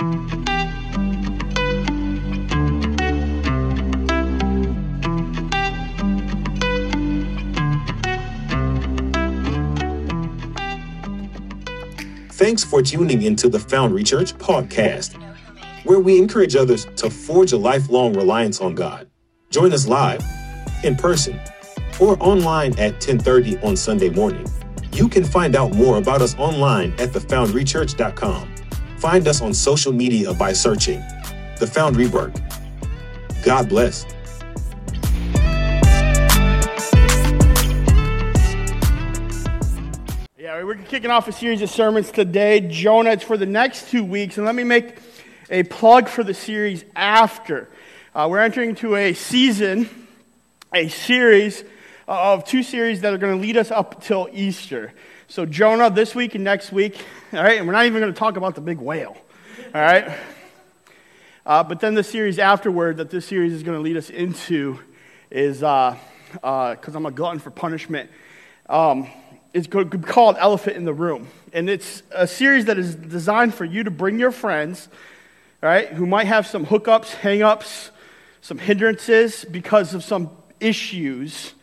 Thanks for tuning into the Foundry Church podcast, where we encourage others to forge a lifelong reliance on God. Join us live, in person, or online at 10:30 on Sunday morning. You can find out more about us online at thefoundrychurch.com. Find us on social media by searching The Foundry Work. God bless. Yeah, we're kicking off a series of sermons today. Jonah, it's for the next two weeks. And let me make a plug for the series after. Uh, we're entering into a season, a series of two series that are going to lead us up till Easter. So, Jonah this week and next week, all right? And we're not even going to talk about the big whale, all right? Uh, but then the series afterward that this series is going to lead us into is because uh, uh I'm a glutton for punishment. Um, it's called Elephant in the Room. And it's a series that is designed for you to bring your friends, right, who might have some hookups, hangups, some hindrances because of some issues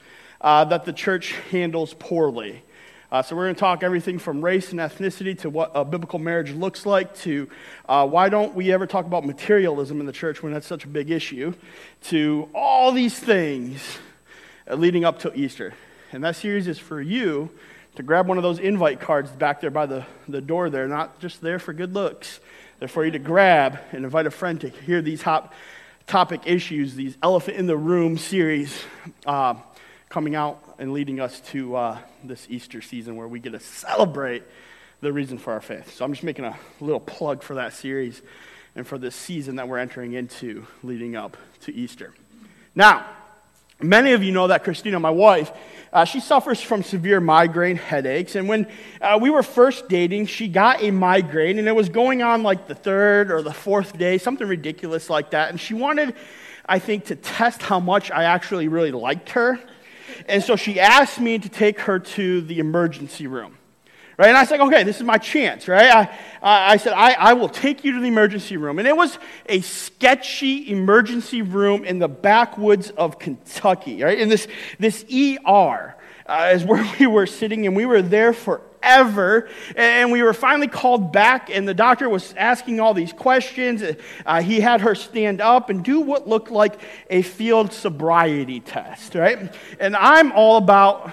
uh, that the church handles poorly. Uh, so, we're going to talk everything from race and ethnicity to what a biblical marriage looks like to uh, why don't we ever talk about materialism in the church when that's such a big issue to all these things leading up to Easter. And that series is for you to grab one of those invite cards back there by the, the door there, not just there for good looks. They're for you to grab and invite a friend to hear these hot topic issues, these elephant in the room series uh, coming out and leading us to uh, this Easter season where we get to celebrate the reason for our faith. So I'm just making a little plug for that series and for this season that we're entering into leading up to Easter. Now, Many of you know that Christina, my wife, uh, she suffers from severe migraine headaches. And when uh, we were first dating, she got a migraine, and it was going on like the third or the fourth day, something ridiculous like that. And she wanted, I think, to test how much I actually really liked her. And so she asked me to take her to the emergency room right? And I said, okay, this is my chance, right? I, I said, I, I will take you to the emergency room. And it was a sketchy emergency room in the backwoods of Kentucky, right? And this, this ER uh, is where we were sitting, and we were there forever. And we were finally called back, and the doctor was asking all these questions. Uh, he had her stand up and do what looked like a field sobriety test, right? And I'm all about,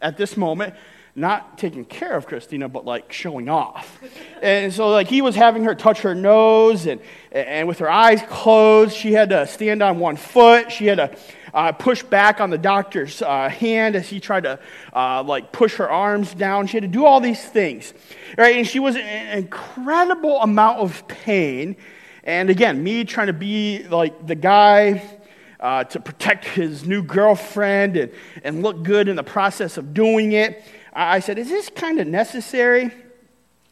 at this moment, not taking care of Christina, but like showing off. And so, like, he was having her touch her nose, and, and with her eyes closed, she had to stand on one foot. She had to uh, push back on the doctor's uh, hand as he tried to, uh, like, push her arms down. She had to do all these things, right? And she was in an incredible amount of pain. And again, me trying to be like the guy uh, to protect his new girlfriend and, and look good in the process of doing it. I said, Is this kind of necessary?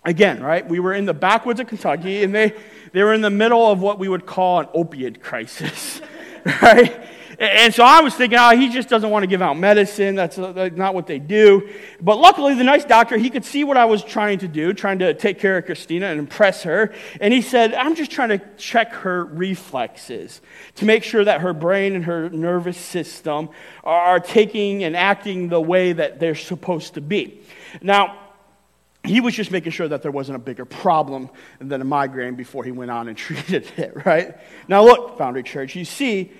Again, right? We were in the backwoods of Kentucky, and they, they were in the middle of what we would call an opiate crisis, right? And so I was thinking, oh, he just doesn't want to give out medicine. That's, uh, that's not what they do. But luckily, the nice doctor, he could see what I was trying to do, trying to take care of Christina and impress her. And he said, I'm just trying to check her reflexes to make sure that her brain and her nervous system are taking and acting the way that they're supposed to be. Now, he was just making sure that there wasn't a bigger problem than a migraine before he went on and treated it, right? Now, look, Foundry Church, you see,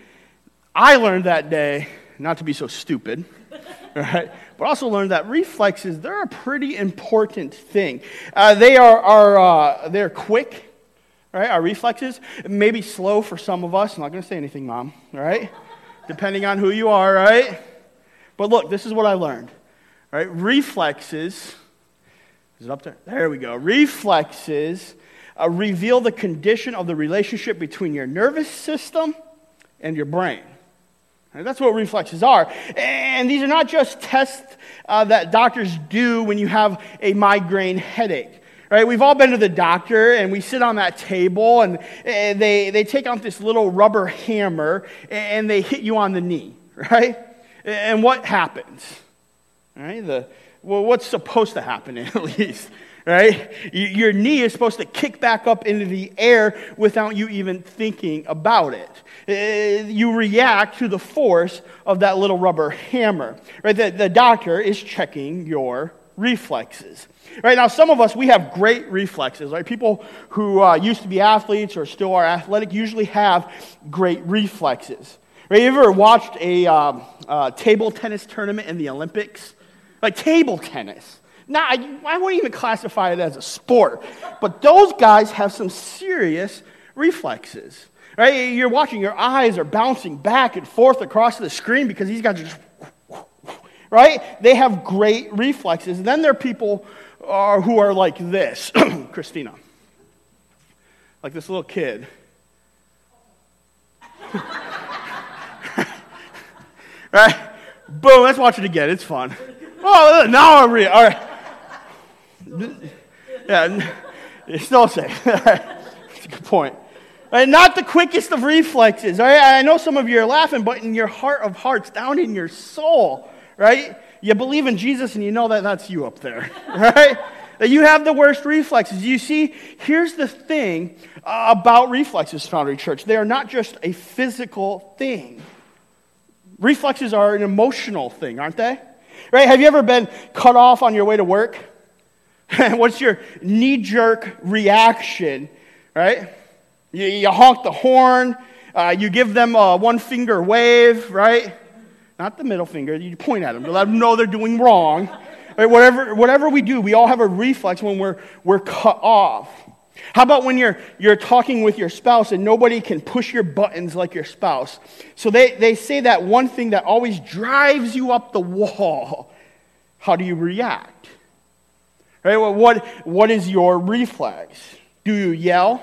I learned that day not to be so stupid, right? But also learned that reflexes, they're a pretty important thing. Uh, they are, are uh, they're quick, right? Our reflexes, maybe slow for some of us. I'm not going to say anything, Mom, right? Depending on who you are, right? But look, this is what I learned, right? Reflexes, is it up there? There we go. Reflexes uh, reveal the condition of the relationship between your nervous system and your brain. That's what reflexes are. And these are not just tests uh, that doctors do when you have a migraine headache. Right? We've all been to the doctor and we sit on that table and, and they, they take out this little rubber hammer and they hit you on the knee, right? And what happens? Right? The, well, what's supposed to happen at least? Right? Your knee is supposed to kick back up into the air without you even thinking about it. Uh, you react to the force of that little rubber hammer, right? The, the doctor is checking your reflexes. Right now, some of us, we have great reflexes. Right? People who uh, used to be athletes or still are athletic usually have great reflexes. Right? You ever watched a um, uh, table tennis tournament in the Olympics? Like table tennis. Now, I, I wouldn't even classify it as a sport, but those guys have some serious reflexes. Right? You're watching, your eyes are bouncing back and forth across the screen because these guys are just, right? They have great reflexes. And then there are people uh, who are like this Christina, like this little kid. right? Boom, let's watch it again. It's fun. Oh, now I'm real. All right. Yeah, it's still safe. It's a good point. And not the quickest of reflexes. Right? I know some of you are laughing, but in your heart of hearts, down in your soul, right? You believe in Jesus and you know that that's you up there, right? that you have the worst reflexes. You see, here's the thing about reflexes, Foundry Church. They are not just a physical thing. Reflexes are an emotional thing, aren't they? Right? Have you ever been cut off on your way to work? What's your knee jerk reaction? Right? You, you honk the horn, uh, you give them a one finger wave, right? Not the middle finger, you point at them to let them know they're doing wrong. Right? Whatever, whatever we do, we all have a reflex when we're, we're cut off. How about when you're, you're talking with your spouse and nobody can push your buttons like your spouse? So they, they say that one thing that always drives you up the wall. How do you react? Right? Well, what, what is your reflex? Do you yell?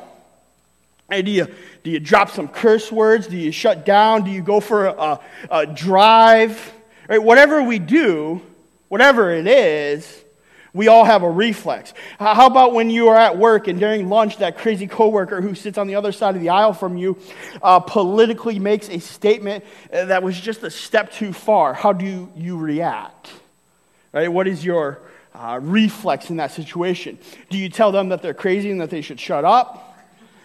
Hey, do, you, do you drop some curse words? Do you shut down? Do you go for a, a drive? Right? Whatever we do, whatever it is, we all have a reflex. How about when you are at work and during lunch, that crazy coworker who sits on the other side of the aisle from you uh, politically makes a statement uh, that was just a step too far? How do you react? Right? What is your uh, reflex in that situation? Do you tell them that they're crazy and that they should shut up?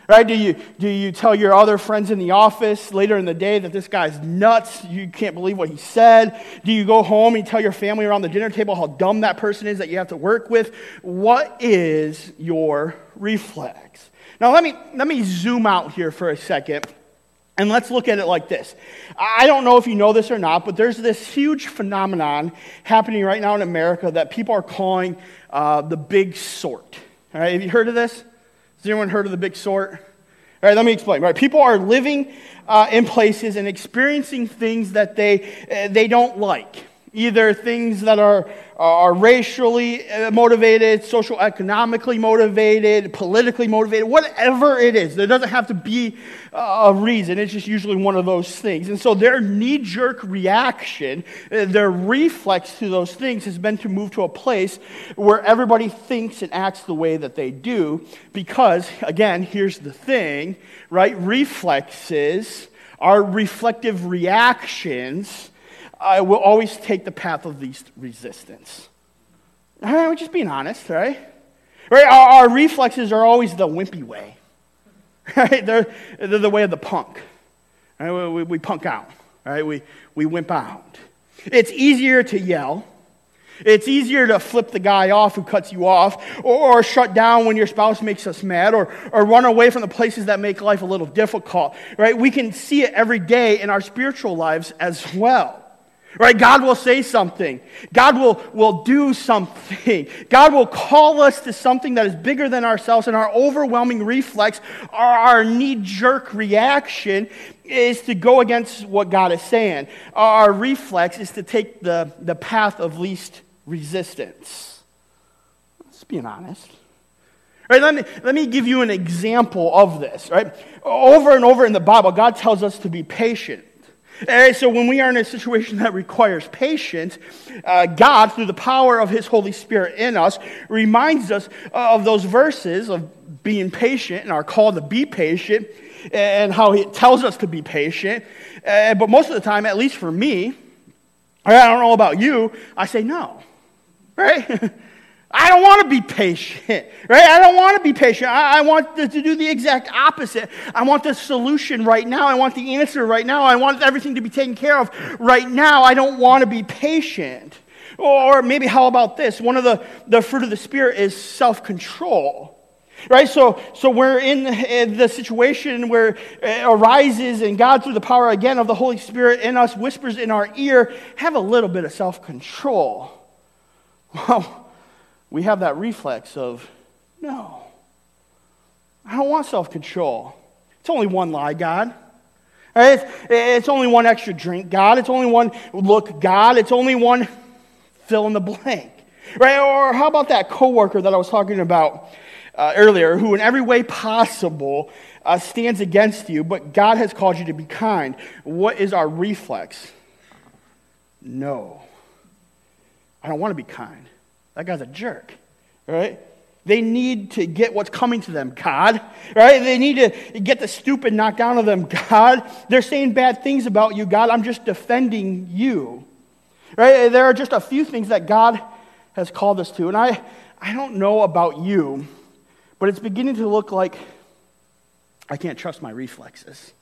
Right? Do you, do you tell your other friends in the office later in the day that this guy's nuts? You can't believe what he said? Do you go home and tell your family around the dinner table how dumb that person is that you have to work with? What is your reflex? Now, let me, let me zoom out here for a second. And let's look at it like this. I don't know if you know this or not, but there's this huge phenomenon happening right now in America that people are calling uh, the big sort. All right, have you heard of this? Has anyone heard of the big sort? All right, let me explain. All right, people are living uh, in places and experiencing things that they, uh, they don't like. Either things that are, are racially uh, motivated, social economically motivated, politically motivated, whatever it is. There doesn't have to be a reason. It's just usually one of those things. And so their knee jerk reaction, uh, their reflex to those things has been to move to a place where everybody thinks and acts the way that they do. Because, again, here's the thing, right? Reflexes are reflective reactions I will always take the path of least resistance. Right, we're just being honest, right? Right? Our, our, reflexes are always the wimpy way. Right? They're, they're the way of the punk. Right? We, we, we punk out. Right? We, we wimp out. It's easier to yell. It's easier to flip the guy off who cuts you off, or, or, shut down when your spouse makes us mad, or, or run away from the places that make life a little difficult. Right? We can see it every day in our spiritual lives as well. Right? God will say something. God will, will do something. God will call us to something that is bigger than ourselves, and our overwhelming reflex, our, our knee jerk reaction, is to go against what God is saying. Our reflex is to take the, the path of least resistance. Let's be honest. Right, let, me, let me give you an example of this. Right? Over and over in the Bible, God tells us to be patient. And so when we are in a situation that requires patience, uh, God, through the power of His Holy Spirit in us, reminds us of those verses of being patient and our call to be patient and how He tells us to be patient. Uh, but most of the time, at least for me, I don't know about you, I say no. Right? I don't want to be patient, right? I don't want to be patient. I, I want to, to do the exact opposite. I want the solution right now. I want the answer right now. I want everything to be taken care of right now. I don't want to be patient. Or maybe, how about this? One of the, the fruit of the Spirit is self control. Right? So, so we're in the, situation where it arises, and God, through the power again of the Holy Spirit in us, whispers in our ear, have a little bit of self control. Well, we have that reflex of, no, I don't want self control. It's only one lie, God. It's, it's only one extra drink, God. It's only one look, God. It's only one fill in the blank. Right? Or how about that coworker that I was talking about uh, earlier, who in every way possible uh, stands against you, but God has called you to be kind? What is our reflex? No. I don't want to be kind. That guy's a jerk, right? They need to get what's coming to them, God, right? They need to get the stupid knocked down of them, God. They're saying bad things about you, God. I'm just defending you, right? There are just a few things that God has called us to. And I, I don't know about you, but it's beginning to look like I can't trust my reflexes.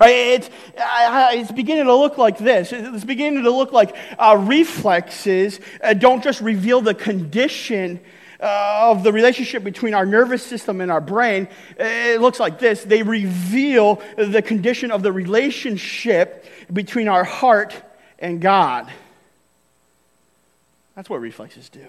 It's, it's beginning to look like this. It's beginning to look like uh, reflexes uh, don't just reveal the condition uh, of the relationship between our nervous system and our brain. It looks like this they reveal the condition of the relationship between our heart and God. That's what reflexes do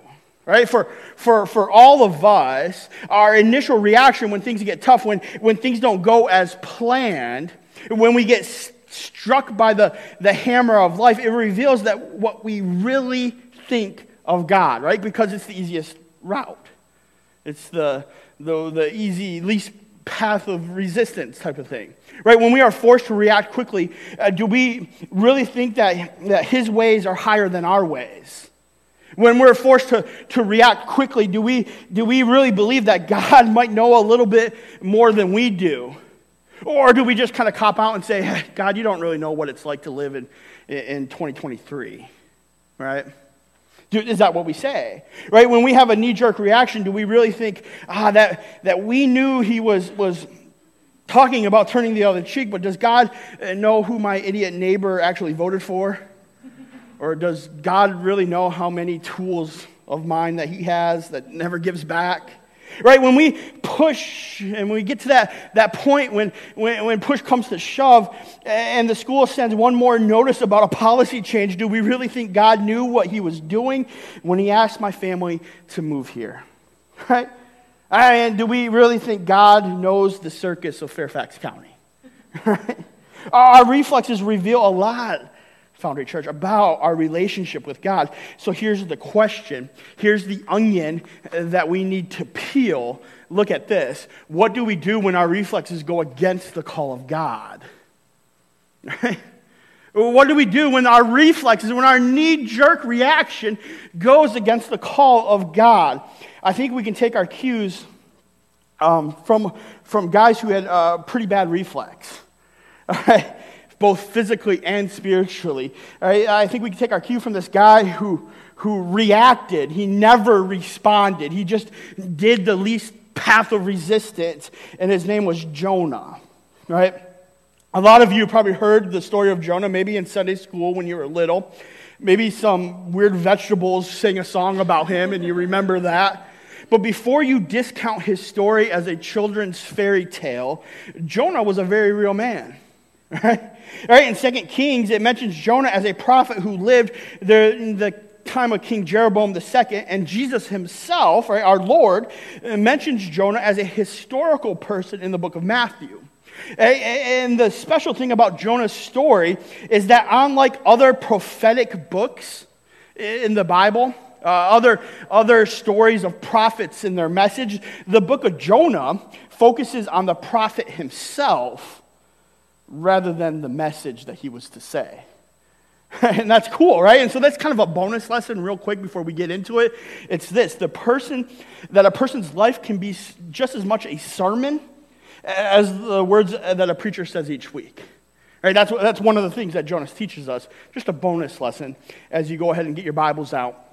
right? For, for, for all of us, our initial reaction when things get tough, when, when things don't go as planned, when we get struck by the, the hammer of life, it reveals that what we really think of God, right? Because it's the easiest route. It's the, the, the easy, least path of resistance type of thing. Right? When we are forced to react quickly, uh, do we really think that, that his ways are higher than our ways? When we're forced to, to react quickly, do we, do we really believe that God might know a little bit more than we do? Or do we just kind of cop out and say, hey, God, you don't really know what it's like to live in, in 2023, right? Is that what we say? Right? When we have a knee jerk reaction, do we really think, ah, that, that we knew he was, was talking about turning the other cheek, but does God uh, know who my idiot neighbor actually voted for? Or does God really know how many tools of mine that he has that never gives back? Right? When we push and we get to that, that point when, when, when push comes to shove and the school sends one more notice about a policy change, do we really think God knew what he was doing when he asked my family to move here? Right? And do we really think God knows the circus of Fairfax County? Right? Our reflexes reveal a lot Foundry Church, about our relationship with God. So here's the question. Here's the onion that we need to peel. Look at this. What do we do when our reflexes go against the call of God? What do we do when our reflexes, when our knee jerk reaction goes against the call of God? I think we can take our cues um, from, from guys who had a pretty bad reflex. All right? Both physically and spiritually. I think we can take our cue from this guy who, who reacted. He never responded. He just did the least path of resistance, and his name was Jonah, right? A lot of you probably heard the story of Jonah, maybe in Sunday school when you were little. Maybe some weird vegetables sing a song about him, and you remember that. But before you discount his story as a children's fairy tale, Jonah was a very real man. Right? right? In Second Kings, it mentions Jonah as a prophet who lived in the time of King Jeroboam II, and Jesus himself, right, our Lord, uh, mentions Jonah as a historical person in the book of Matthew. And the special thing about Jonah's story is that, unlike other prophetic books in the Bible, uh, other, other stories of prophets in their message, the book of Jonah focuses on the prophet himself rather than the message that he was to say. and that's cool, right? And so that's kind of a bonus lesson, real quick, before we get into it. It's this the person, that a person's life can be just as much a sermon as the words that a preacher says each week. Right? That's, that's one of the things that Jonas teaches us. Just a bonus lesson as you go ahead and get your Bibles out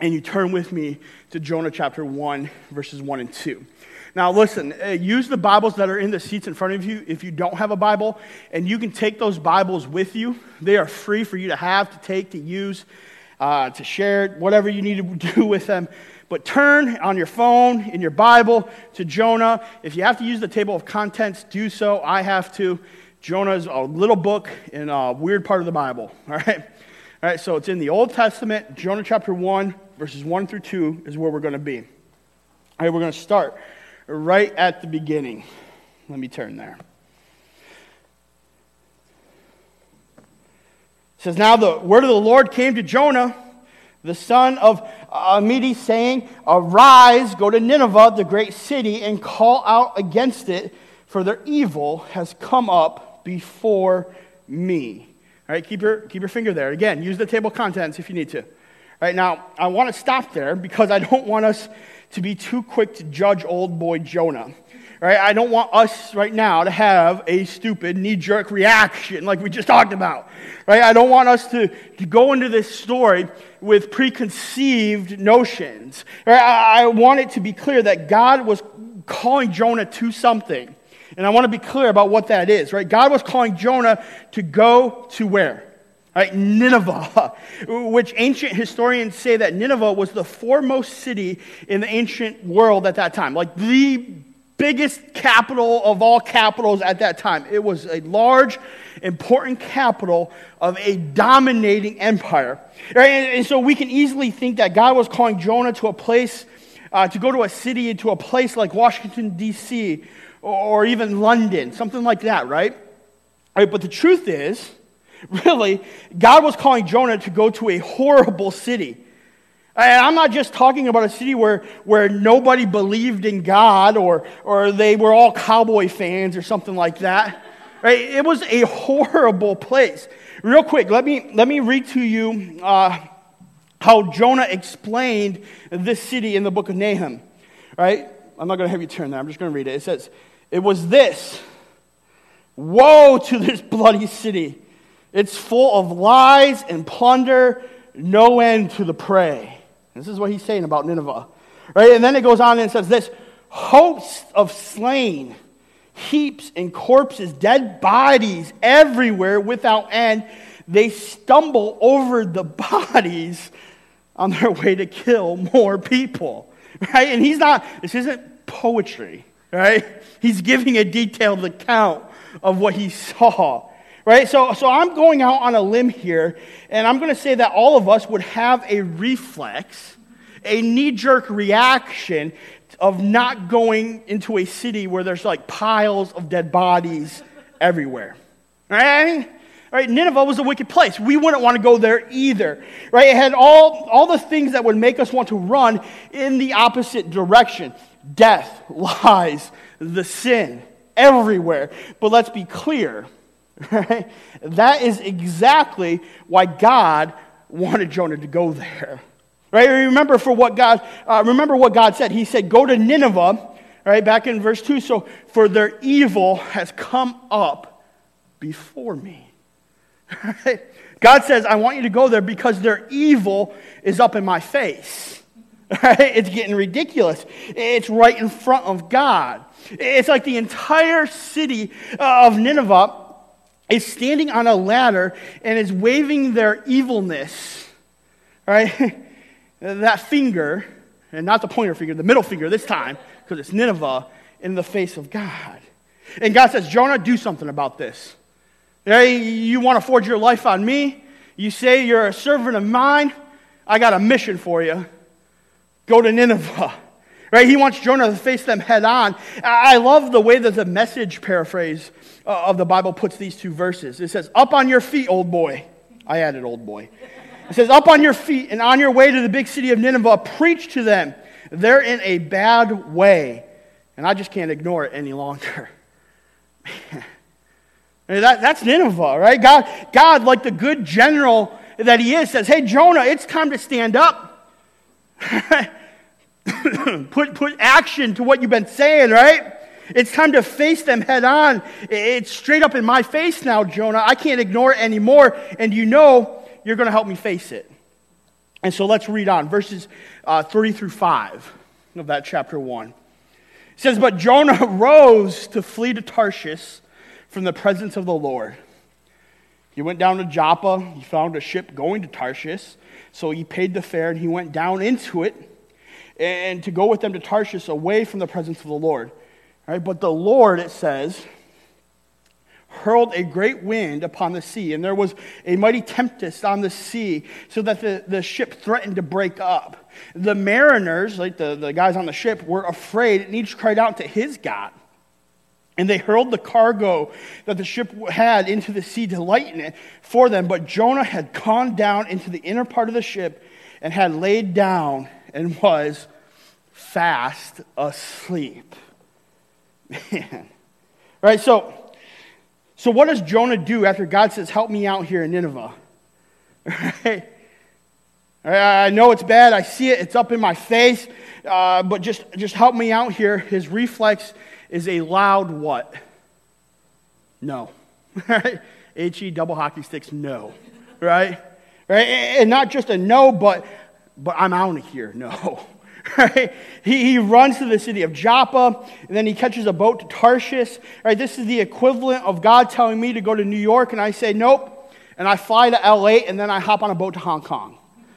and you turn with me to Jonah chapter 1, verses 1 and 2. Now, listen, uh, use the Bibles that are in the seats in front of you if you don't have a Bible, and you can take those Bibles with you. They are free for you to have, to take, to use, uh, to share, whatever you need to do with them. But turn on your phone, in your Bible, to Jonah. If you have to use the table of contents, do so. I have to. Jonah is a little book in a weird part of the Bible. All right? All right, so it's in the Old Testament, Jonah chapter 1, verses 1 through 2 is where we're going to be. All right, we're going to start right at the beginning. Let me turn there. It says, Now the word of the Lord came to Jonah, the son of Amittai, saying, Arise, go to Nineveh, the great city, and call out against it, for their evil has come up before me. All right, keep your, keep your finger there. Again, use the table contents if you need to. All right, now, I want to stop there because I don't want us to be too quick to judge old boy Jonah. Right? I don't want us right now to have a stupid knee jerk reaction like we just talked about. Right? I don't want us to, to go into this story with preconceived notions. Right? I, I want it to be clear that God was calling Jonah to something. And I want to be clear about what that is, right? God was calling Jonah to go to where? Right, Nineveh, which ancient historians say that Nineveh was the foremost city in the ancient world at that time, like the biggest capital of all capitals at that time. It was a large, important capital of a dominating empire. Right? And, and so we can easily think that God was calling Jonah to a place, uh, to go to a city, to a place like Washington, D.C., or even London, something like that, right? right? But the truth is, really, God was calling Jonah to go to a horrible city. And I'm not just talking about a city where, where nobody believed in God or, or they were all cowboy fans or something like that. Right? It was a horrible place. Real quick, let me, let me read to you uh, how Jonah explained this city in the book of Nahum. Right? I'm not going to have you turn there. I'm just going to read it. It says, It was this Woe to this bloody city! It's full of lies and plunder, no end to the prey. This is what he's saying about Nineveh. Right? And then it goes on and says this hosts of slain, heaps and corpses, dead bodies everywhere without end. They stumble over the bodies on their way to kill more people. Right? And he's not, this isn't poetry, right? He's giving a detailed account of what he saw. Right? So, so I'm going out on a limb here, and I'm going to say that all of us would have a reflex, a knee jerk reaction of not going into a city where there's like piles of dead bodies everywhere. Right? Right? Nineveh was a wicked place. We wouldn't want to go there either. Right? It had all, all the things that would make us want to run in the opposite direction death, lies, the sin, everywhere. But let's be clear Right? That is exactly why God wanted Jonah to go there. Right? Remember for what God uh, remember what God said. He said, "Go to Nineveh." Right back in verse two. So for their evil has come up before me. Right? God says, "I want you to go there because their evil is up in my face." Right? It's getting ridiculous. It's right in front of God. It's like the entire city of Nineveh is standing on a ladder and is waving their evilness, right? that finger, and not the pointer finger, the middle finger this time, because it's Nineveh, in the face of God. And God says, Jonah, do something about this. Hey, You want to forge your life on me? You say you're a servant of mine? I got a mission for you. Go to Nineveh. Right? He wants Jonah to face them head on. I love the way that the message paraphrase uh, of the Bible puts these two verses. It says, Up on your feet, old boy. I added old boy. It says, Up on your feet and on your way to the big city of Nineveh, preach to them. They're in a bad way. And I just can't ignore it any longer. that, that's Nineveh, right? God, God, like the good general that he is, says, Hey, Jonah, it's time to stand up. put, put action to what you've been saying, right? It's time to face them head on. It's straight up in my face now, Jonah. I can't ignore it anymore. And you know you're going to help me face it. And so let's read on, verses uh, 3 through 5 of that chapter 1. It says, But Jonah rose to flee to Tarshish from the presence of the Lord. He went down to Joppa. He found a ship going to Tarshish. So he paid the fare and he went down into it and to go with them to Tarshish away from the presence of the Lord. All right, but the Lord, it says, hurled a great wind upon the sea, and there was a mighty tempest on the sea, so that the, the ship threatened to break up. The mariners, like the, the guys on the ship, were afraid and each cried out to his God. And they hurled the cargo that the ship had into the sea to lighten it for them. But Jonah had gone down into the inner part of the ship and had laid down and was fast asleep. Man. Right, so, so what does Jonah do after God says, Help me out here in Nineveh? Right? I know it's bad. I see it. It's up in my face. Uh, but just, just help me out here. His reflex is a loud what? No. Right? H-E double hockey sticks, no. Right? Right? And not just a no, but, but I'm out of here, no. Right? He, he runs to the city of Joppa, and then he catches a boat to Tarshish. Right? This is the equivalent of God telling me to go to New York, and I say, nope. And I fly to LA, and then I hop on a boat to Hong Kong.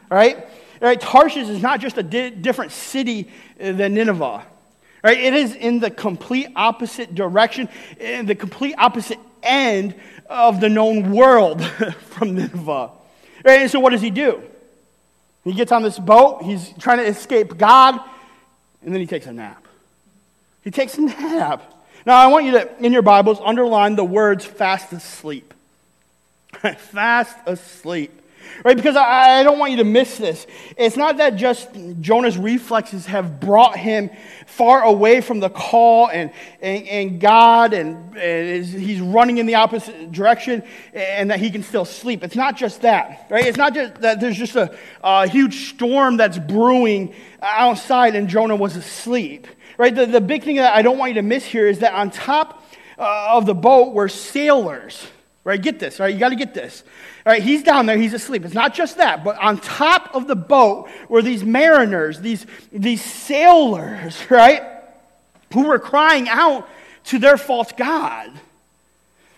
Right? Right? Tarshish is not just a di- different city uh, than Nineveh. Right? It is in the complete opposite direction, in the complete opposite end of the known world from Nineveh. Right? And so, what does he do? He gets on this boat, he's trying to escape God, and then he takes a nap. He takes a nap. Now, I want you to, in your Bibles, underline the words fast asleep. fast asleep. Right? Because I, I don't want you to miss this. It's not that just Jonah's reflexes have brought him far away from the call and, and, and God, and, and he's running in the opposite direction, and that he can still sleep. It's not just that. Right? It's not just that there's just a, a huge storm that's brewing outside and Jonah was asleep. Right? The, the big thing that I don't want you to miss here is that on top uh, of the boat were sailors. Right? Get this, right? You got to get this. All right, he's down there, he's asleep. It's not just that, but on top of the boat were these mariners, these, these sailors, right? Who were crying out to their false God.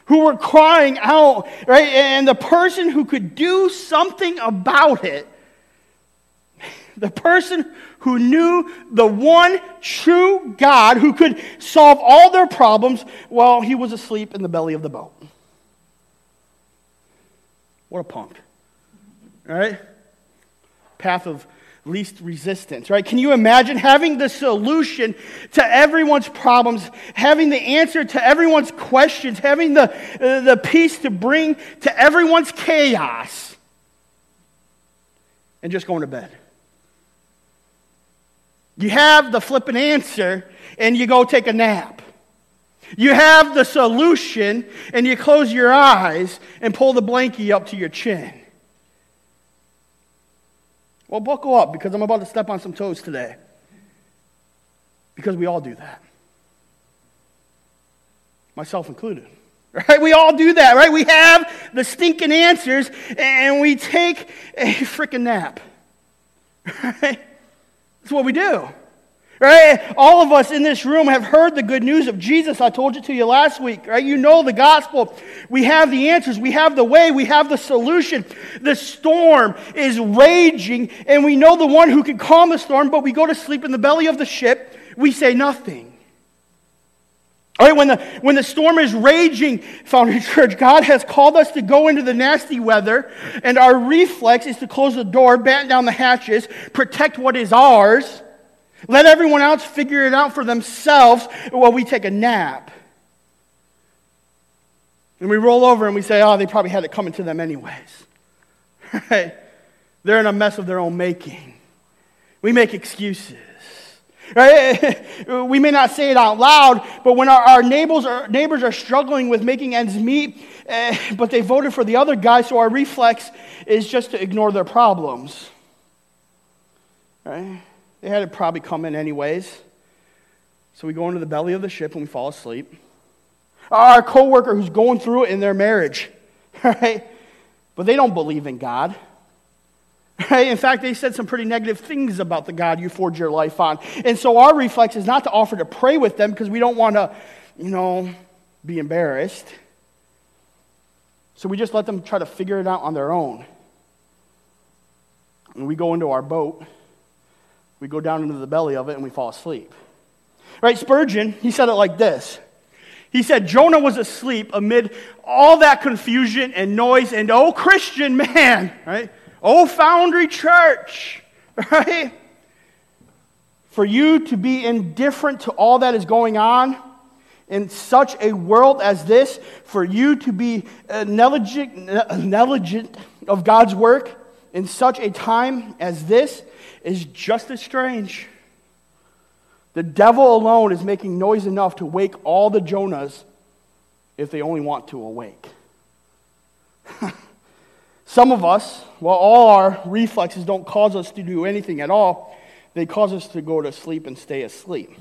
Who were crying out, right? And the person who could do something about it, the person who knew the one true God who could solve all their problems, well, he was asleep in the belly of the boat. What a punk. Right? Path of least resistance, right? Can you imagine having the solution to everyone's problems, having the answer to everyone's questions, having the, uh, the peace to bring to everyone's chaos, and just going to bed? You have the flippant answer, and you go take a nap. You have the solution, and you close your eyes and pull the blankie up to your chin. Well, buckle up because I'm about to step on some toes today. Because we all do that. Myself included. Right? We all do that, right? We have the stinking answers and we take a freaking nap. Right? That's what we do. Right? All of us in this room have heard the good news of Jesus. I told it to you last week. Right? You know the gospel. We have the answers. We have the way. We have the solution. The storm is raging, and we know the one who can calm the storm, but we go to sleep in the belly of the ship. We say nothing. All right, when the, when the storm is raging, Foundry Church, God has called us to go into the nasty weather, and our reflex is to close the door, batten down the hatches, protect what is ours, let everyone else figure it out for themselves while we take a nap. And we roll over and we say, oh, they probably had it coming to them anyways. Right? They're in a mess of their own making. We make excuses. Right? we may not say it out loud, but when our, our neighbors, are, neighbors are struggling with making ends meet, eh, but they voted for the other guy, so our reflex is just to ignore their problems. Right? They had it probably come in anyways. So we go into the belly of the ship and we fall asleep. Our coworker who's going through it in their marriage, right? But they don't believe in God. Right? In fact, they said some pretty negative things about the God you forge your life on. And so our reflex is not to offer to pray with them because we don't want to, you know, be embarrassed. So we just let them try to figure it out on their own. And we go into our boat, we go down into the belly of it, and we fall asleep. Right? Spurgeon, he said it like this. He said Jonah was asleep amid all that confusion and noise, and oh, Christian man, right? Oh, Foundry Church, right? For you to be indifferent to all that is going on in such a world as this, for you to be uh, negligent, negligent of God's work in such a time as this, is just as strange. The devil alone is making noise enough to wake all the Jonahs if they only want to awake. Some of us, well, all our reflexes don't cause us to do anything at all, they cause us to go to sleep and stay asleep.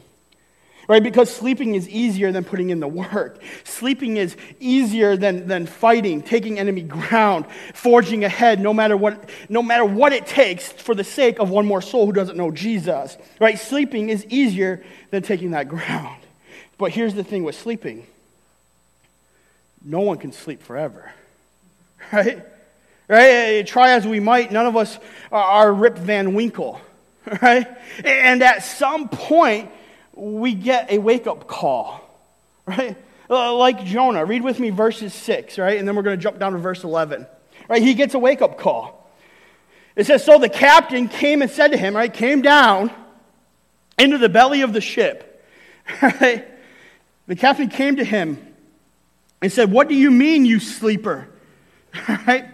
Right? Because sleeping is easier than putting in the work. Sleeping is easier than, than fighting, taking enemy ground, forging ahead no matter, what, no matter what it takes for the sake of one more soul who doesn't know Jesus. Right? Sleeping is easier than taking that ground. But here's the thing with sleeping no one can sleep forever. Right? Right? Try as we might, none of us are Rip Van Winkle. Right? And at some point, we get a wake up call, right? Uh, like Jonah. Read with me verses 6, right? And then we're going to jump down to verse 11. Right? He gets a wake up call. It says, So the captain came and said to him, right? Came down into the belly of the ship. Right? The captain came to him and said, What do you mean, you sleeper? Right?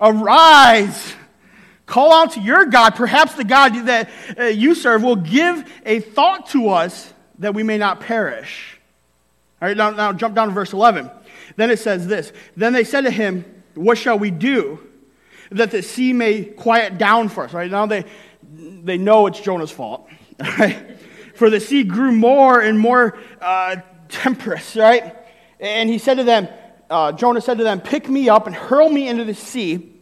Arise Call out to your God. Perhaps the God that uh, you serve will give a thought to us that we may not perish. All right, now, now jump down to verse 11. Then it says this Then they said to him, What shall we do that the sea may quiet down for us? Right now they, they know it's Jonah's fault. Right? For the sea grew more and more uh, right? And he said to them, uh, Jonah said to them, Pick me up and hurl me into the sea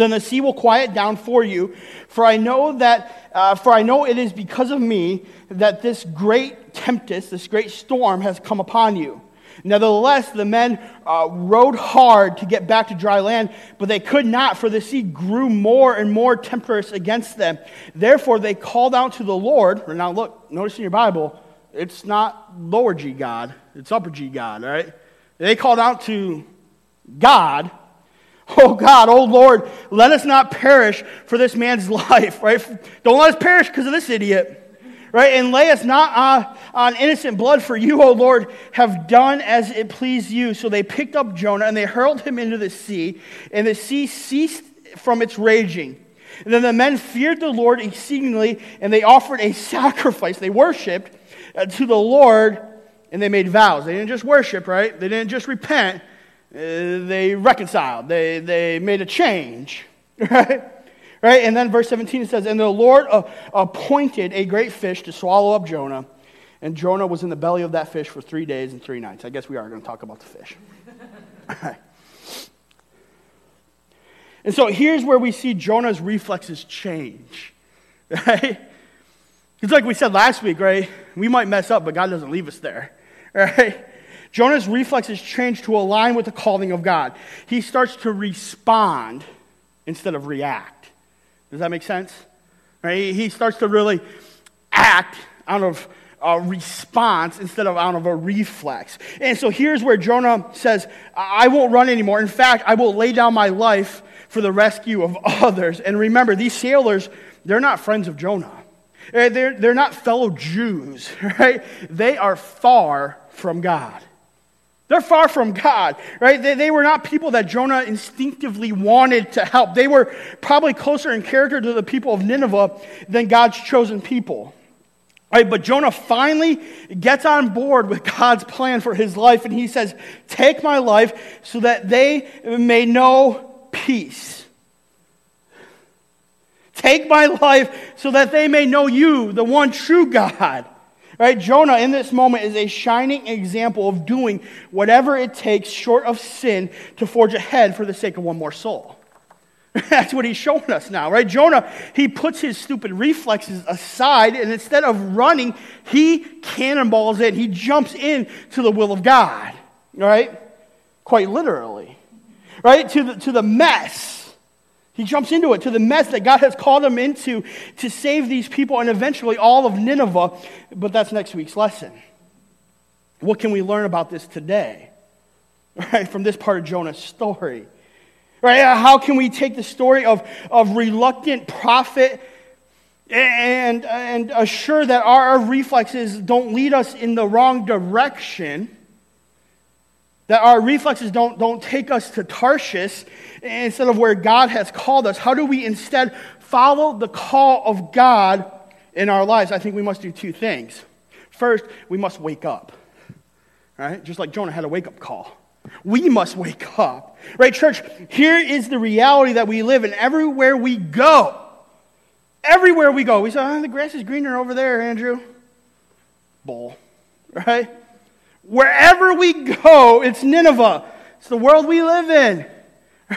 then the sea will quiet down for you. For I know that, uh, for I know it is because of me that this great tempest, this great storm has come upon you. Nevertheless, the men uh, rowed hard to get back to dry land, but they could not, for the sea grew more and more tempestuous against them. Therefore, they called out to the Lord. Now, look, notice in your Bible, it's not lower G God, it's upper G God, all right? They called out to God Oh God, oh Lord, let us not perish for this man's life, right? Don't let us perish because of this idiot, right? And lay us not on, on innocent blood, for you, O Lord, have done as it pleased you. So they picked up Jonah and they hurled him into the sea, and the sea ceased from its raging. And then the men feared the Lord exceedingly, and they offered a sacrifice. They worshiped uh, to the Lord, and they made vows. They didn't just worship, right? They didn't just repent uh, they reconciled, they, they made a change, right? Right? And then verse 17 it says, And the Lord uh, appointed a great fish to swallow up Jonah, and Jonah was in the belly of that fish for three days and three nights. I guess we are going to talk about the fish. And so here's where we see Jonah's reflexes change. Right? It's like we said last week, right? We might mess up, but God doesn't leave us there. Right? Jonah's reflexes change to align with the calling of God. He starts to respond instead of react. Does that make sense? Right? He starts to really act out of a response instead of out of a reflex. And so here's where Jonah says, I won't run anymore. In fact, I will lay down my life for the rescue of others. And remember, these sailors, they're not friends of Jonah. Eh, they're, they're not fellow Jews, right? They are far from God. They're far from God, right? They, they were not people that Jonah instinctively wanted to help. They were probably closer in character to the people of Nineveh than God's chosen people. Right, but Jonah finally gets on board with God's plan for his life, and he says, Take my life so that they may know peace. Take my life so that they may know you, the one true God. Right? Jonah in this moment is a shining example of doing whatever it takes short of sin to forge ahead for the sake of one more soul. That's what he's showing us now, right? Jonah, he puts his stupid reflexes aside, and instead of running, he cannonballs in. He jumps in to the will of God, right? Quite literally, right? To the, to the mess. He jumps into it, to the mess that God has called him into to save these people and eventually all of Nineveh. But that's next week's lesson. What can we learn about this today? Right, from this part of Jonah's story. Right? How can we take the story of, of reluctant prophet and, and assure that our reflexes don't lead us in the wrong direction? That our reflexes don't, don't take us to Tarshish instead of where God has called us. How do we instead follow the call of God in our lives? I think we must do two things. First, we must wake up. Right? Just like Jonah had a wake up call. We must wake up. Right, church? Here is the reality that we live in everywhere we go. Everywhere we go. We say, oh, the grass is greener over there, Andrew. Bull. Right? Wherever we go, it's Nineveh. It's the world we live in.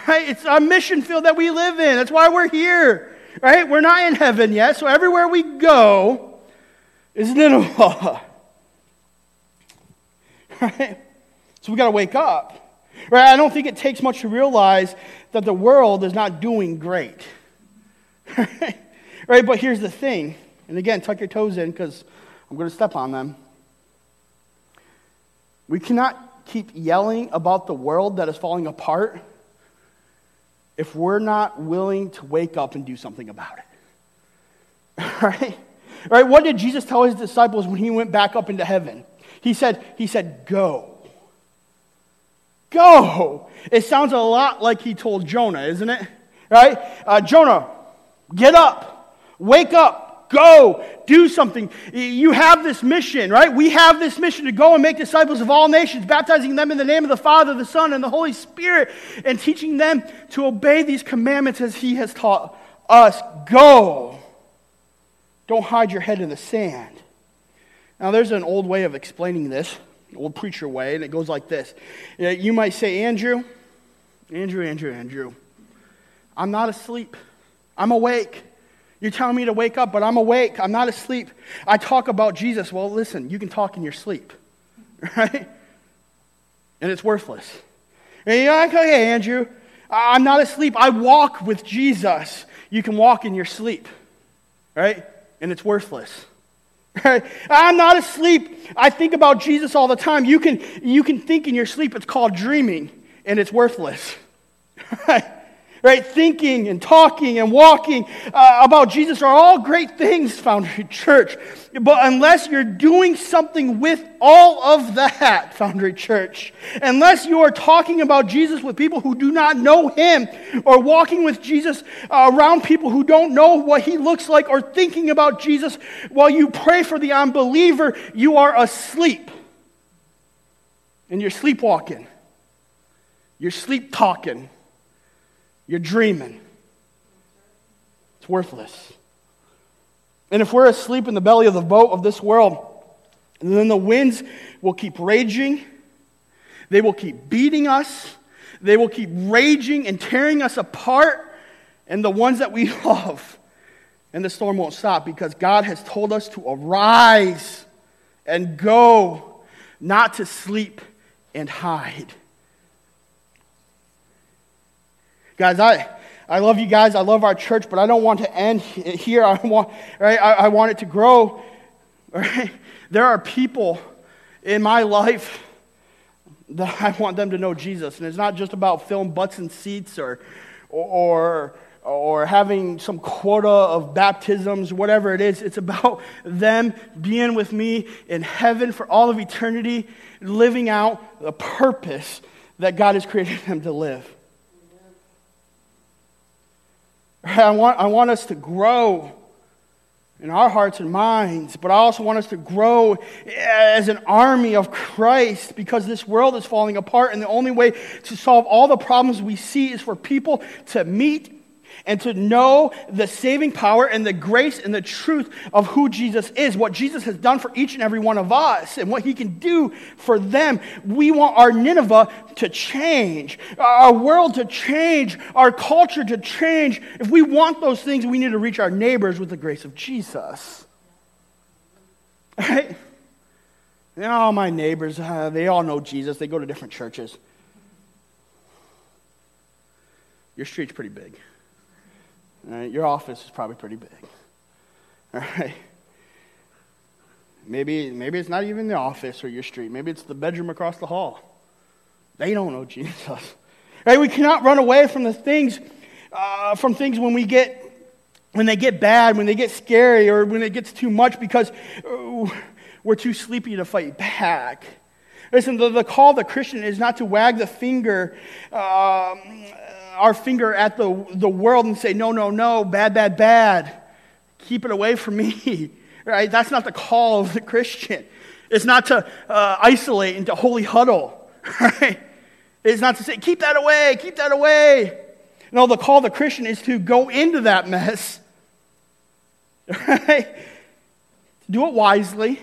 Right? It's a mission field that we live in. That's why we're here. Right? We're not in heaven yet, so everywhere we go is Nineveh. Right? So we got to wake up. Right? I don't think it takes much to realize that the world is not doing great. right? But here's the thing. And again, tuck your toes in because I'm going to step on them. We cannot keep yelling about the world that is falling apart if we're not willing to wake up and do something about it. right? Right? What did Jesus tell his disciples when he went back up into heaven? He said, he said, go. Go. It sounds a lot like he told Jonah, isn't it? Right? Uh, Jonah, get up, wake up, go, do something. You have this mission, right? We have this mission to go and make disciples of all nations, baptizing them in the name of the Father, the Son, and the Holy Spirit, and teaching them to obey these commandments as he has taught us. Go. Don't hide your head in the sand. Now, there's an old way of explaining this old preacher way, and it goes like this. You might say, Andrew, Andrew, Andrew, Andrew, I'm not asleep. I'm awake. You're telling me to wake up, but I'm awake. I'm not asleep. I talk about Jesus. Well, listen, you can talk in your sleep, right? And it's worthless. And you're like, okay, Andrew, I'm not asleep. I walk with Jesus. You can walk in your sleep, right? And it's worthless. I'm not asleep. I think about Jesus all the time. You can, you can think in your sleep. It's called dreaming, and it's worthless. Right? Right? Thinking and talking and walking uh, about Jesus are all great things, Foundry Church. But unless you're doing something with all of that, Foundry Church, unless you are talking about Jesus with people who do not know him, or walking with Jesus uh, around people who don't know what he looks like, or thinking about Jesus while you pray for the unbeliever, you are asleep. And you're sleepwalking. You're sleep talking. You're dreaming. It's worthless. And if we're asleep in the belly of the boat of this world, then the winds will keep raging. They will keep beating us. They will keep raging and tearing us apart. And the ones that we love. And the storm won't stop because God has told us to arise and go, not to sleep and hide. Guys, I, I love you guys. I love our church, but I don't want to end here. I want, right? I, I want it to grow. Right? There are people in my life that I want them to know Jesus. And it's not just about filling butts and seats or, or, or having some quota of baptisms, whatever it is. It's about them being with me in heaven for all of eternity, living out the purpose that God has created them to live. I want, I want us to grow in our hearts and minds, but I also want us to grow as an army of Christ because this world is falling apart, and the only way to solve all the problems we see is for people to meet and to know the saving power and the grace and the truth of who Jesus is, what Jesus has done for each and every one of us, and what he can do for them. We want our Nineveh to change, our world to change, our culture to change. If we want those things, we need to reach our neighbors with the grace of Jesus. Right? Know, all my neighbors, uh, they all know Jesus. They go to different churches. Your street's pretty big. Right? Your office is probably pretty big. All right? Maybe, maybe it's not even the office or your street. Maybe it's the bedroom across the hall. They don't know Jesus. Right? We cannot run away from the things, uh, from things when we get, when they get bad, when they get scary, or when it gets too much because uh, we're too sleepy to fight back. Listen, the, the call of the Christian is not to wag the finger um, our finger at the, the world and say, no, no, no, bad, bad, bad. Keep it away from me. right? That's not the call of the Christian. It's not to uh, isolate into holy huddle. Right? It's not to say, keep that away, keep that away. No, the call of the Christian is to go into that mess. Right? Do it wisely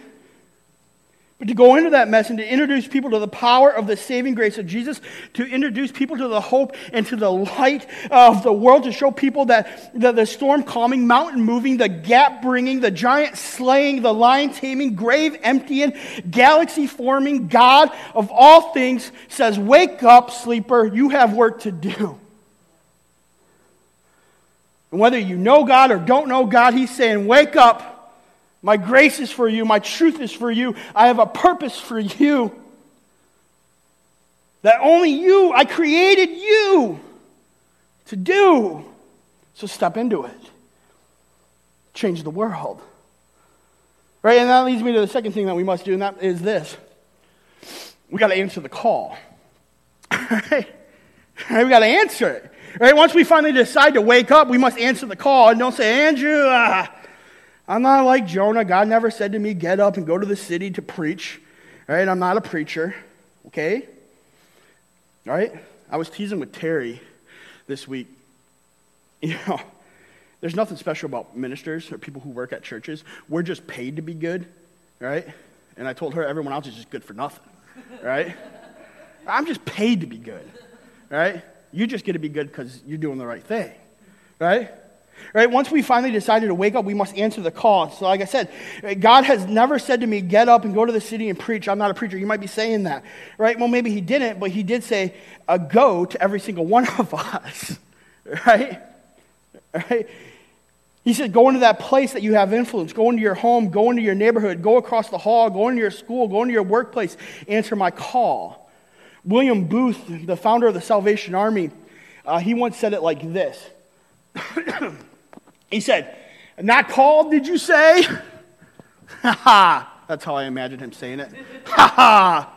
but to go into that mess and to introduce people to the power of the saving grace of Jesus, to introduce people to the hope and to the light of the world, to show people that the, the storm calming, mountain moving, the gap bringing, the giant slaying, the lion taming, grave emptying, galaxy forming God of all things says, Wake up, sleeper, you have work to do. And whether you know God or don't know God, He's saying, Wake up. My grace is for you. My truth is for you. I have a purpose for you. That only you, I created you to do. So step into it. Change the world. Right? And that leads me to the second thing that we must do, and that is this we got to answer the call. right? We got to answer it. Right? Once we finally decide to wake up, we must answer the call and don't say, Andrew, uh, I'm not like Jonah. God never said to me, get up and go to the city to preach. Right? I'm not a preacher. Okay? Right? I was teasing with Terry this week. You know, there's nothing special about ministers or people who work at churches. We're just paid to be good, right? And I told her everyone else is just good for nothing, right? I'm just paid to be good, right? You just get to be good because you're doing the right thing, right? Right? Once we finally decided to wake up, we must answer the call. So, like I said, God has never said to me, get up and go to the city and preach. I'm not a preacher. You might be saying that. Right? Well, maybe he didn't, but he did say, uh, go to every single one of us. Right? Right? He said, go into that place that you have influence. Go into your home. Go into your neighborhood. Go across the hall. Go into your school. Go into your workplace. Answer my call. William Booth, the founder of the Salvation Army, uh, he once said it like this. He said, Not called, did you say? Ha ha. That's how I imagine him saying it. Ha ha.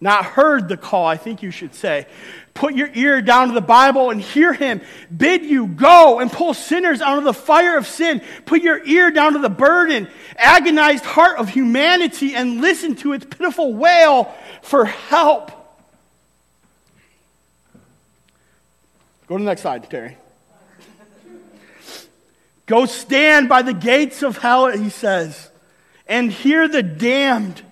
Not heard the call, I think you should say. Put your ear down to the Bible and hear him bid you go and pull sinners out of the fire of sin. Put your ear down to the burden, agonized heart of humanity and listen to its pitiful wail for help. Go to the next slide, Terry. Go stand by the gates of hell, he says, and hear the damned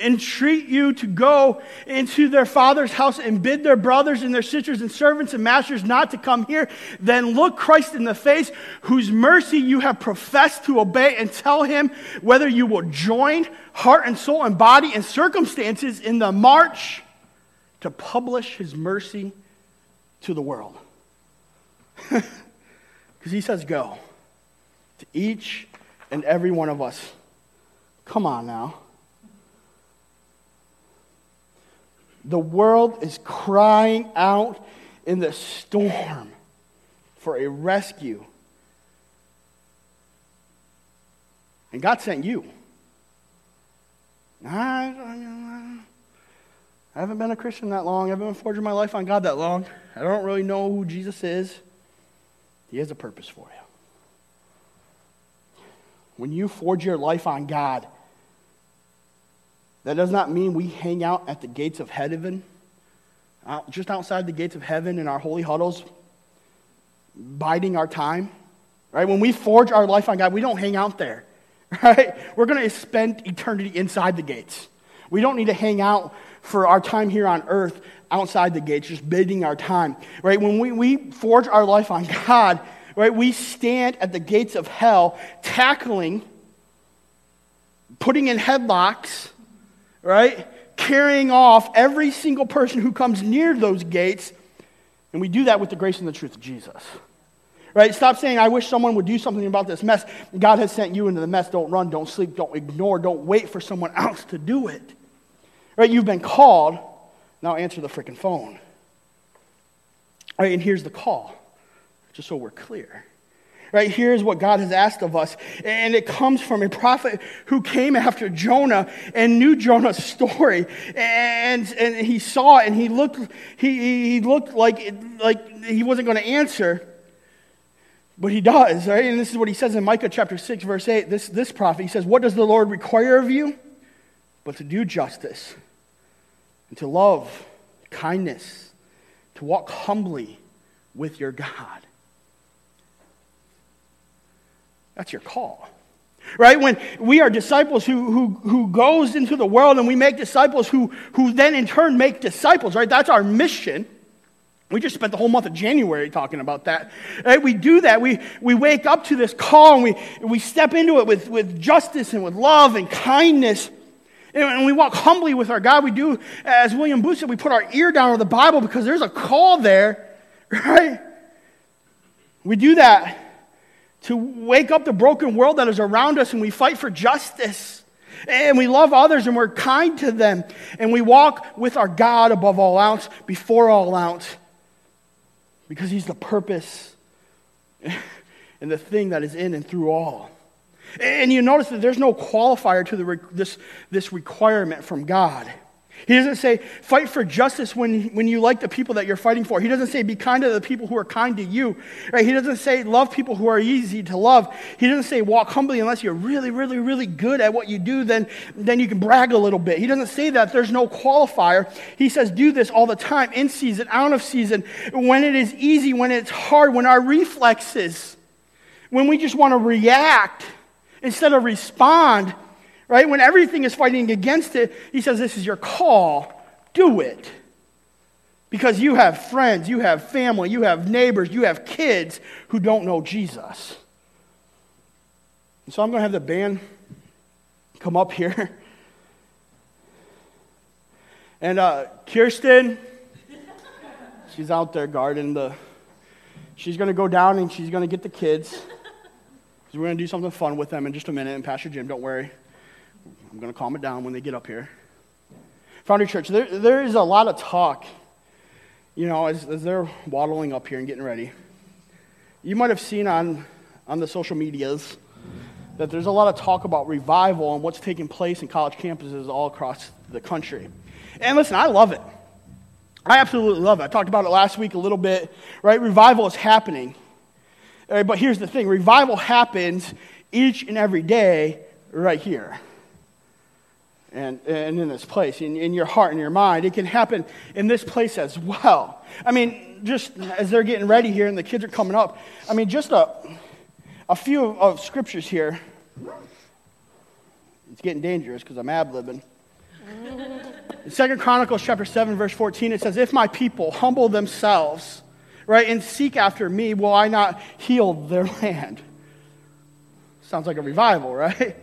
entreat you to go into their father's house and bid their brothers and their sisters and servants and masters not to come here, then look Christ in the face, whose mercy you have professed to obey, and tell him whether you will join heart and soul and body and circumstances in the march to publish his mercy to the world. Because he says, Go to each and every one of us. Come on now. The world is crying out in the storm for a rescue. And God sent you. I haven't been a Christian that long. I haven't been forging my life on God that long. I don't really know who Jesus is. He has a purpose for you. When you forge your life on God, that does not mean we hang out at the gates of heaven, uh, just outside the gates of heaven in our holy huddles, biding our time, right? When we forge our life on God, we don't hang out there, right? We're going to spend eternity inside the gates. We don't need to hang out for our time here on earth outside the gates, just bidding our time, right? When we, we forge our life on God, right, we stand at the gates of hell, tackling, putting in headlocks, right, carrying off every single person who comes near those gates. And we do that with the grace and the truth of Jesus. Right? Stop saying, I wish someone would do something about this mess. God has sent you into the mess. Don't run, don't sleep, don't ignore, don't wait for someone else to do it. Right? You've been called. Now answer the freaking phone. Right? And here's the call, just so we're clear. Right? Here's what God has asked of us. And it comes from a prophet who came after Jonah and knew Jonah's story. And, and he saw it and he looked, he, he looked like, like he wasn't going to answer. But he does, right? And this is what he says in Micah chapter 6, verse 8. This, this prophet, he says, What does the Lord require of you? But to do justice and to love kindness, to walk humbly with your God. That's your call. Right? When we are disciples who, who, who goes into the world and we make disciples who, who then in turn make disciples, right? That's our mission. We just spent the whole month of January talking about that. Right? We do that. We, we wake up to this call and we, we step into it with, with justice and with love and kindness. And we walk humbly with our God. We do, as William Booth said, we put our ear down to the Bible because there's a call there, right? We do that to wake up the broken world that is around us and we fight for justice. And we love others and we're kind to them. And we walk with our God above all else, before all else, because He's the purpose and the thing that is in and through all. And you notice that there's no qualifier to the, this, this requirement from God. He doesn't say, fight for justice when, when you like the people that you're fighting for. He doesn't say, be kind to the people who are kind to you. Right? He doesn't say, love people who are easy to love. He doesn't say, walk humbly unless you're really, really, really good at what you do, then, then you can brag a little bit. He doesn't say that. There's no qualifier. He says, do this all the time, in season, out of season, when it is easy, when it's hard, when our reflexes, when we just want to react instead of respond, right? When everything is fighting against it, he says, This is your call. Do it. Because you have friends, you have family, you have neighbors, you have kids who don't know Jesus. And so I'm going to have the band come up here. And uh, Kirsten, she's out there guarding the. She's going to go down and she's going to get the kids. We're going to do something fun with them in just a minute. And Pastor Jim, don't worry. I'm going to calm it down when they get up here. Foundry Church, there, there is a lot of talk, you know, as, as they're waddling up here and getting ready. You might have seen on, on the social medias that there's a lot of talk about revival and what's taking place in college campuses all across the country. And listen, I love it. I absolutely love it. I talked about it last week a little bit, right? Revival is happening. Right, but here's the thing revival happens each and every day right here. And, and in this place, in, in your heart and your mind. It can happen in this place as well. I mean, just as they're getting ready here and the kids are coming up, I mean, just a, a few of scriptures here. It's getting dangerous because I'm ab libbing. In 2 Chronicles chapter 7, verse 14, it says, If my people humble themselves, right, and seek after me, will I not heal their land? Sounds like a revival, right?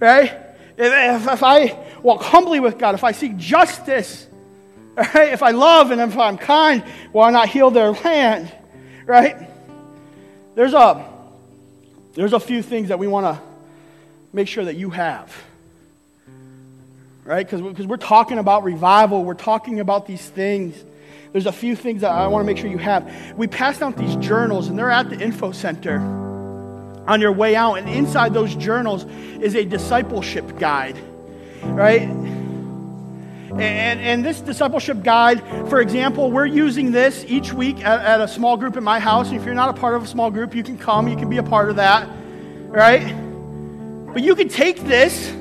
Right? If, if I walk humbly with God, if I seek justice, right? If I love and if I'm kind, will I not heal their land? Right? There's a, there's a few things that we want to make sure that you have. Right? Because we're talking about revival, we're talking about these things. There's a few things that I want to make sure you have. We passed out these journals, and they're at the info center on your way out. And inside those journals is a discipleship guide, right? And, and this discipleship guide, for example, we're using this each week at, at, a small group in my house. And if you're not a part of a small group, you can come, you can be a part of that, right? But you can take this,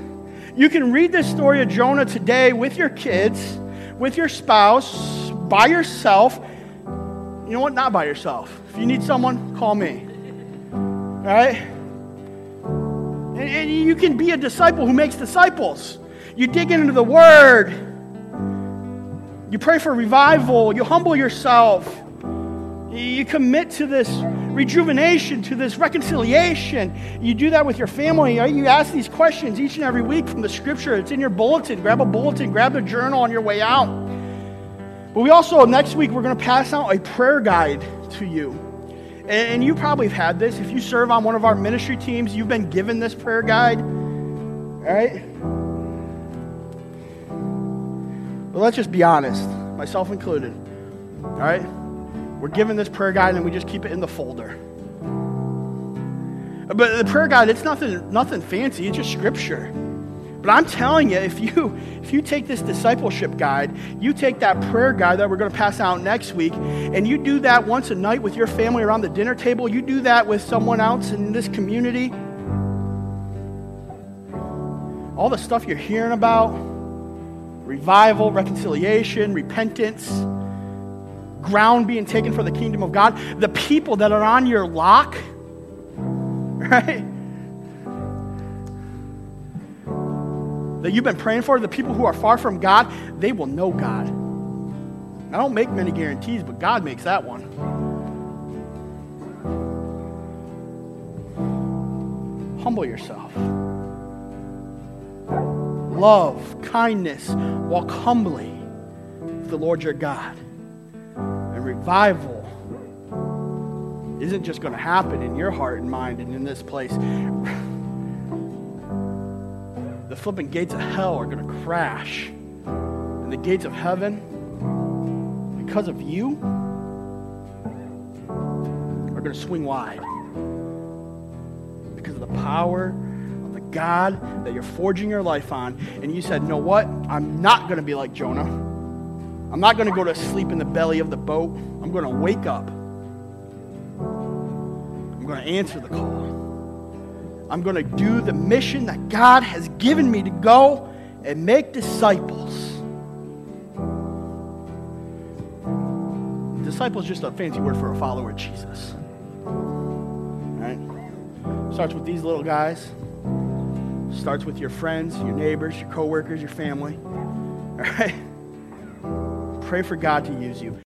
you can read this story of Jonah today with your kids, with your spouse, by yourself, you know what? Not by yourself. If you need someone, call me. All right? And, and you can be a disciple who makes disciples. You dig into the Word. You pray for revival. You humble yourself. You commit to this rejuvenation, to this reconciliation. You do that with your family. You ask these questions each and every week from the scripture. It's in your bulletin. Grab a bulletin, grab a journal on your way out. But we also, next week, we're going to pass out a prayer guide to you. And you probably have had this. If you serve on one of our ministry teams, you've been given this prayer guide. All right? But let's just be honest, myself included. All right? We're given this prayer guide and we just keep it in the folder. But the prayer guide, it's nothing, nothing fancy, it's just scripture. But I'm telling you, if you if you take this discipleship guide, you take that prayer guide that we're going to pass out next week, and you do that once a night with your family around the dinner table, you do that with someone else in this community. All the stuff you're hearing about, revival, reconciliation, repentance, ground being taken for the kingdom of God, the people that are on your lock, right? That you've been praying for, the people who are far from God, they will know God. I don't make many guarantees, but God makes that one. Humble yourself. Love, kindness, walk humbly with the Lord your God And revival isn't just going to happen in your heart and mind and in this place. The flipping gates of hell are going to crash. And the gates of heaven, because of you, are going to swing wide. Because of the power of the God that you're forging your life on. And you said, you know what? I'm not going to be like Jonah. I'm not going to go to sleep in the belly of the boat. I'm going to wake up. I'm going to answer the call. I'm going to do the mission that God has given me to go and make disciples. Disciple is just a fancy word for a follower of Jesus. Right? Starts with these little guys. Starts with your friends, your neighbors, your coworkers, your family. All right? Pray for God to use you.